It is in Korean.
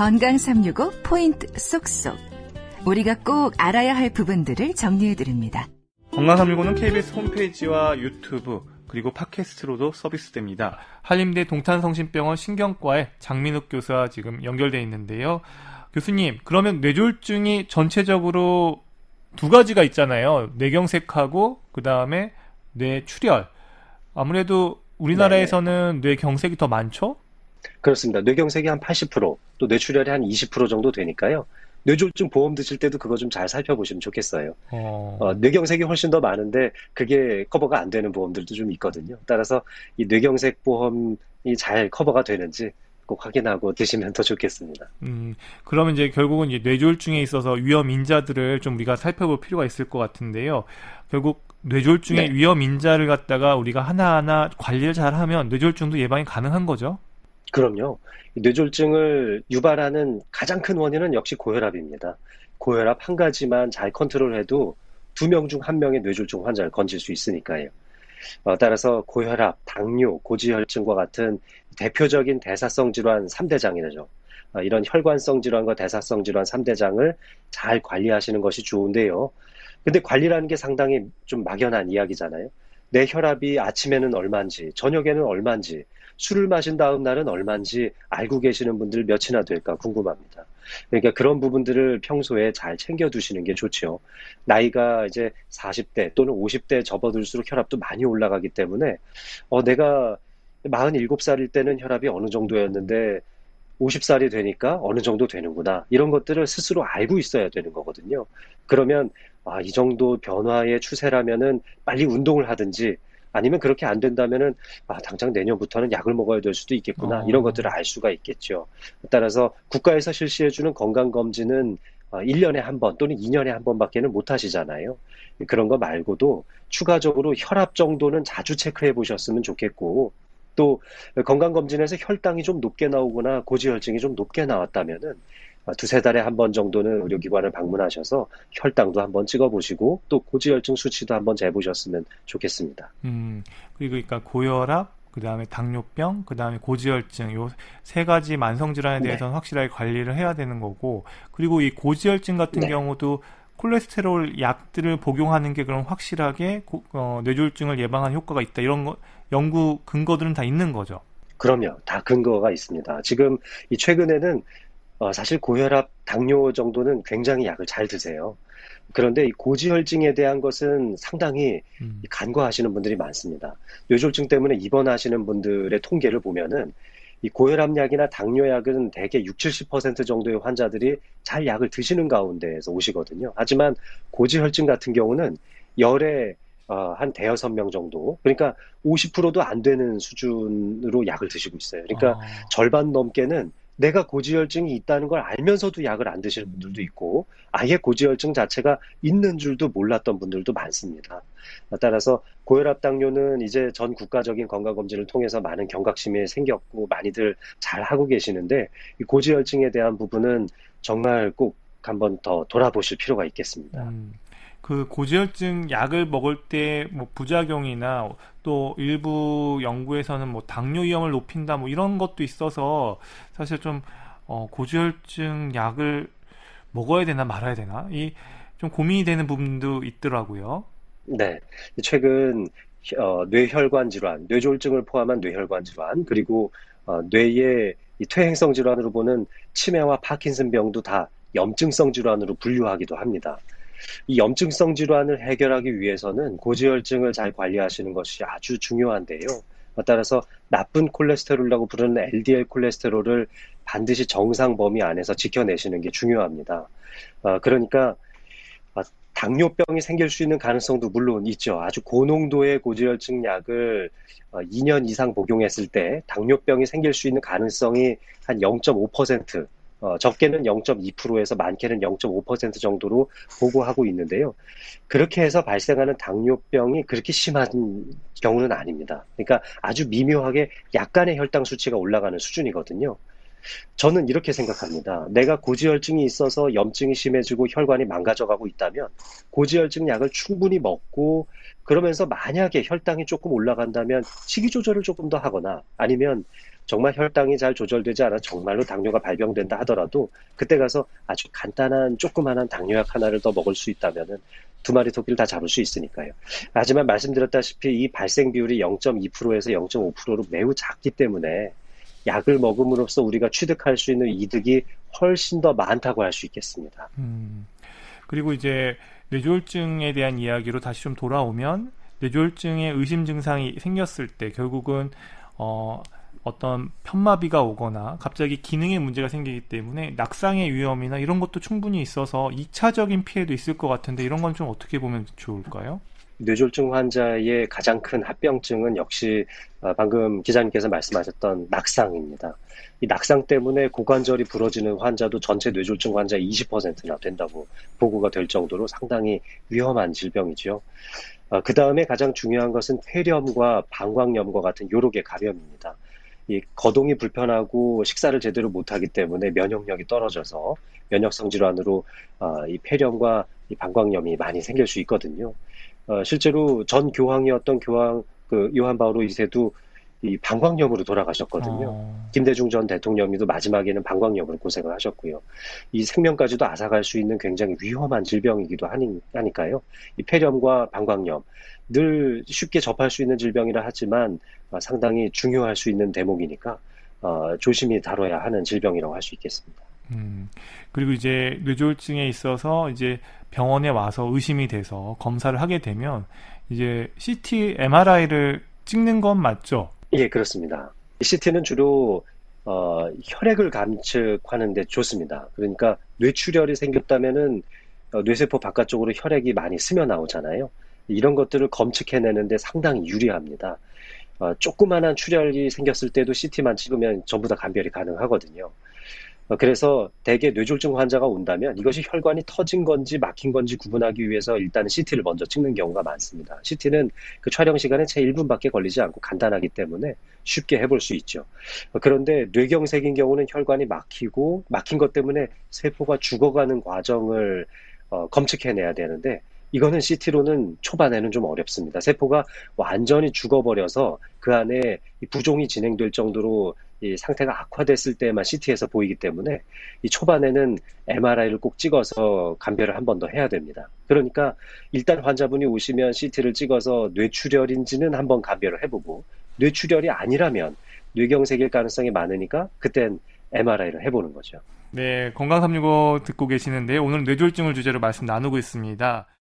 건강 365 포인트 쏙쏙. 우리가 꼭 알아야 할 부분들을 정리해 드립니다. 건강 365는 KBS 홈페이지와 유튜브 그리고 팟캐스트로도 서비스됩니다. 한림대 동탄성심병원 신경과의 장민욱 교수와 지금 연결돼 있는데요. 교수님, 그러면 뇌졸중이 전체적으로 두 가지가 있잖아요. 뇌경색하고 그 다음에 뇌출혈. 아무래도 우리나라에서는 네. 뇌경색이 더 많죠? 그렇습니다. 뇌경색이 한 80%, 또 뇌출혈이 한 20% 정도 되니까요. 뇌졸중 보험 드실 때도 그거 좀 잘 살펴보시면 좋겠어요. 어... 어, 뇌경색이 훨씬 더 많은데 그게 커버가 안 되는 보험들도 좀 있거든요. 따라서 이 뇌경색 보험이 잘 커버가 되는지 꼭 확인하고 드시면 더 좋겠습니다. 음, 그러면 이제 결국은 이제 뇌졸중에 있어서 위험 인자들을 좀 우리가 살펴볼 필요가 있을 것 같은데요. 결국 뇌졸중의 네. 위험 인자를 갖다가 우리가 하나하나 관리를 잘하면 뇌졸중도 예방이 가능한 거죠. 그럼요. 뇌졸중을 유발하는 가장 큰 원인은 역시 고혈압입니다. 고혈압 한 가지만 잘 컨트롤해도 두 명 중 한 명의 뇌졸중 환자를 건질 수 있으니까요. 어, 따라서 고혈압, 당뇨, 고지혈증과 같은 대표적인 대사성 질환 3대 장이죠. 어, 이런 혈관성 질환과 대사성 질환 3대 장을 잘 관리하시는 것이 좋은데요. 근데 관리라는 게 상당히 좀 막연한 이야기잖아요. 내 혈압이 아침에는 얼마인지, 저녁에는 얼마인지, 술을 마신 다음 날은 얼마인지 알고 계시는 분들 몇이나 될까 궁금합니다. 그러니까 그런 부분들을 평소에 잘 챙겨두시는 게 좋죠. 나이가 이제 40대 또는 50대 접어들수록 혈압도 많이 올라가기 때문에 어, 내가 47살일 때는 혈압이 어느 정도였는데 50살이 되니까 어느 정도 되는구나. 이런 것들을 스스로 알고 있어야 되는 거거든요. 그러면 아, 이 정도 변화의 추세라면은 빨리 운동을 하든지 아니면 그렇게 안 된다면은 아, 당장 내년부터는 약을 먹어야 될 수도 있겠구나. 어. 이런 것들을 알 수가 있겠죠. 따라서 국가에서 실시해주는 건강검진은 1년에 어, 한번 또는 2년에 한 번밖에는 못 하시잖아요. 그런 거 말고도 추가적으로 혈압 정도는 자주 체크해 보셨으면 좋겠고 또 건강검진에서 혈당이 좀 높게 나오거나 고지혈증이 좀 높게 나왔다면은 아, 두세 달에 한 번 정도는 의료기관을 방문하셔서 혈당도 한번 찍어보시고 또 고지혈증 수치도 한번 재보셨으면 좋겠습니다. 음, 그리고 그러니까 고혈압, 그 다음에 당뇨병, 그 다음에 고지혈증, 요 세 가지 만성질환에 네. 대해서는 네. 확실하게 관리를 해야 되는 거고, 그리고 이 고지혈증 같은 네. 경우도 콜레스테롤 약들을 복용하는 게 그럼 확실하게 고, 어, 뇌졸중을 예방하는 효과가 있다. 이런 거, 연구 근거들은 다 있는 거죠. 그럼요. 다 근거가 있습니다. 지금 이 최근에는 어, 사실 고혈압, 당뇨 정도는 굉장히 약을 잘 드세요. 그런데 이 고지혈증에 대한 것은 상당히 음. 간과하시는 분들이 많습니다. 뇌졸중 때문에 입원하시는 분들의 통계를 보면은 이 고혈압약이나 당뇨약은 대개 60, 70% 정도의 환자들이 잘 약을 드시는 가운데에서 오시거든요. 하지만 고지혈증 같은 경우는 열에 어, 한 대여섯 명 정도. 그러니까 50%도 안 되는 수준으로 약을 드시고 있어요. 그러니까 아. 절반 넘게는 내가 고지혈증이 있다는 걸 알면서도 약을 안 드시는 분들도 있고 아예 고지혈증 자체가 있는 줄도 몰랐던 분들도 많습니다. 따라서 고혈압 당뇨는 이제 전 국가적인 건강검진을 통해서 많은 경각심이 생겼고 많이들 잘 하고 계시는데 이 고지혈증에 대한 부분은 정말 꼭 한번 더 돌아보실 필요가 있겠습니다. 음. 그 고지혈증 약을 먹을 때 뭐 부작용이나 또 일부 연구에서는 뭐 당뇨 위험을 높인다 뭐 이런 것도 있어서 사실 좀 어, 고지혈증 약을 먹어야 되나 말아야 되나 이 좀 고민이 되는 부분도 있더라고요. 네, 최근 어, 뇌혈관 질환, 뇌졸중을 포함한 뇌혈관 질환 그리고 어, 뇌의 이 퇴행성 질환으로 보는 치매와 파킨슨병도 다 염증성 질환으로 분류하기도 합니다. 이 염증성 질환을 해결하기 위해서는 고지혈증을 잘 관리하시는 것이 아주 중요한데요. 따라서 나쁜 콜레스테롤이라고 부르는 LDL 콜레스테롤을 반드시 정상 범위 안에서 지켜내시는 게 중요합니다. 어, 그러니까 아, 당뇨병이 생길 수 있는 가능성도 물론 있죠. 아주 고농도의 고지혈증 약을 2년 어, 이상 복용했을 때 당뇨병이 생길 수 있는 가능성이 한 0.5% 어, 적게는 0.2%에서 많게는 0.5% 정도로 보고하고 있는데요. 그렇게 해서 발생하는 당뇨병이 그렇게 심한 경우는 아닙니다. 그러니까 아주 미묘하게 약간의 혈당 수치가 올라가는 수준이거든요. 저는 이렇게 생각합니다. 내가 고지혈증이 있어서 염증이 심해지고 혈관이 망가져가고 있다면 고지혈증 약을 충분히 먹고 그러면서 만약에 혈당이 조금 올라간다면 식이 조절을 조금 더 하거나 아니면 정말 혈당이 잘 조절되지 않아 정말로 당뇨가 발병된다 하더라도 그때 가서 아주 간단한 조그만한 당뇨약 하나를 더 먹을 수 있다면은 두 마리 토끼를 다 잡을 수 있으니까요. 하지만 말씀드렸다시피 이 발생 비율이 0.2%에서 0.5%로 매우 작기 때문에 약을 먹음으로써 우리가 취득할 수 있는 이득이 훨씬 더 많다고 할 수 있겠습니다. 음, 그리고 이제 뇌졸중에 대한 이야기로 다시 좀 돌아오면 뇌졸중의 의심 증상이 생겼을 때 결국은 어, 어떤 편마비가 오거나 갑자기 기능에 문제가 생기기 때문에 낙상의 위험이나 이런 것도 충분히 있어서 2차적인 피해도 있을 것 같은데 이런 건 좀 어떻게 보면 좋을까요? 뇌졸중 환자의 가장 큰 합병증은 역시 어, 방금 기자님께서 말씀하셨던 낙상입니다. 이 낙상 때문에 고관절이 부러지는 환자도 전체 뇌졸중 환자의 20%나 된다고 보고가 될 정도로 상당히 위험한 질병이죠. 어, 그 다음에 가장 중요한 것은 폐렴과 방광염과 같은 요로의 감염입니다. 이 거동이 불편하고 식사를 제대로 못하기 때문에 면역력이 떨어져서 면역성 질환으로 어, 이 폐렴과 이 방광염이 많이 생길 수 있거든요. 어, 실제로 전 교황이었던 교황 그 요한 바오로 2세도 이 방광염으로 돌아가셨거든요. 어... 김대중 전 대통령님도 마지막에는 방광염으로 고생을 하셨고요. 이 생명까지도 앗아갈 수 있는 굉장히 위험한 질병이기도 하니, 하니까요. 이 폐렴과 방광염 늘 쉽게 접할 수 있는 질병이라 하지만 어, 상당히 중요할 수 있는 대목이니까 어, 조심히 다뤄야 하는 질병이라고 할 수 있겠습니다. 음, 그리고 이제 뇌졸중에 있어서 이제 병원에 와서 의심이 돼서 검사를 하게 되면 이제 CT, MRI를 찍는 건 맞죠? 예, 그렇습니다. CT는 주로 어, 혈액을 감측하는데 좋습니다. 그러니까 뇌출혈이 생겼다면은 어, 뇌세포 바깥쪽으로 혈액이 많이 스며 나오잖아요. 이런 것들을 검측해내는데 상당히 유리합니다. 어, 조그만한 출혈이 생겼을 때도 CT만 찍으면 전부 다 감별이 가능하거든요. 어, 그래서 대개 뇌졸중 환자가 온다면 이것이 혈관이 터진 건지 막힌 건지 구분하기 위해서 일단은 CT를 먼저 찍는 경우가 많습니다. CT는 그 촬영 시간에 채 1분밖에 걸리지 않고 간단하기 때문에 쉽게 해볼 수 있죠. 어, 그런데 뇌경색인 경우는 혈관이 막히고 막힌 것 때문에 세포가 죽어가는 과정을 어, 검측해내야 되는데 이거는 CT로는 초반에는 좀 어렵습니다. 세포가 완전히 죽어버려서 그 안에 부종이 진행될 정도로 이 상태가 악화됐을 때만 CT에서 보이기 때문에 이 초반에는 MRI를 꼭 찍어서 감별을 한 번 더 해야 됩니다. 그러니까 일단 환자분이 오시면 CT를 찍어서 뇌출혈인지는 한 번 감별을 해보고 뇌출혈이 아니라면 뇌경색일 가능성이 많으니까 그땐 MRI를 해보는 거죠. 네, 건강365 듣고 계시는데 오늘 뇌졸중을 주제로 말씀 나누고 있습니다.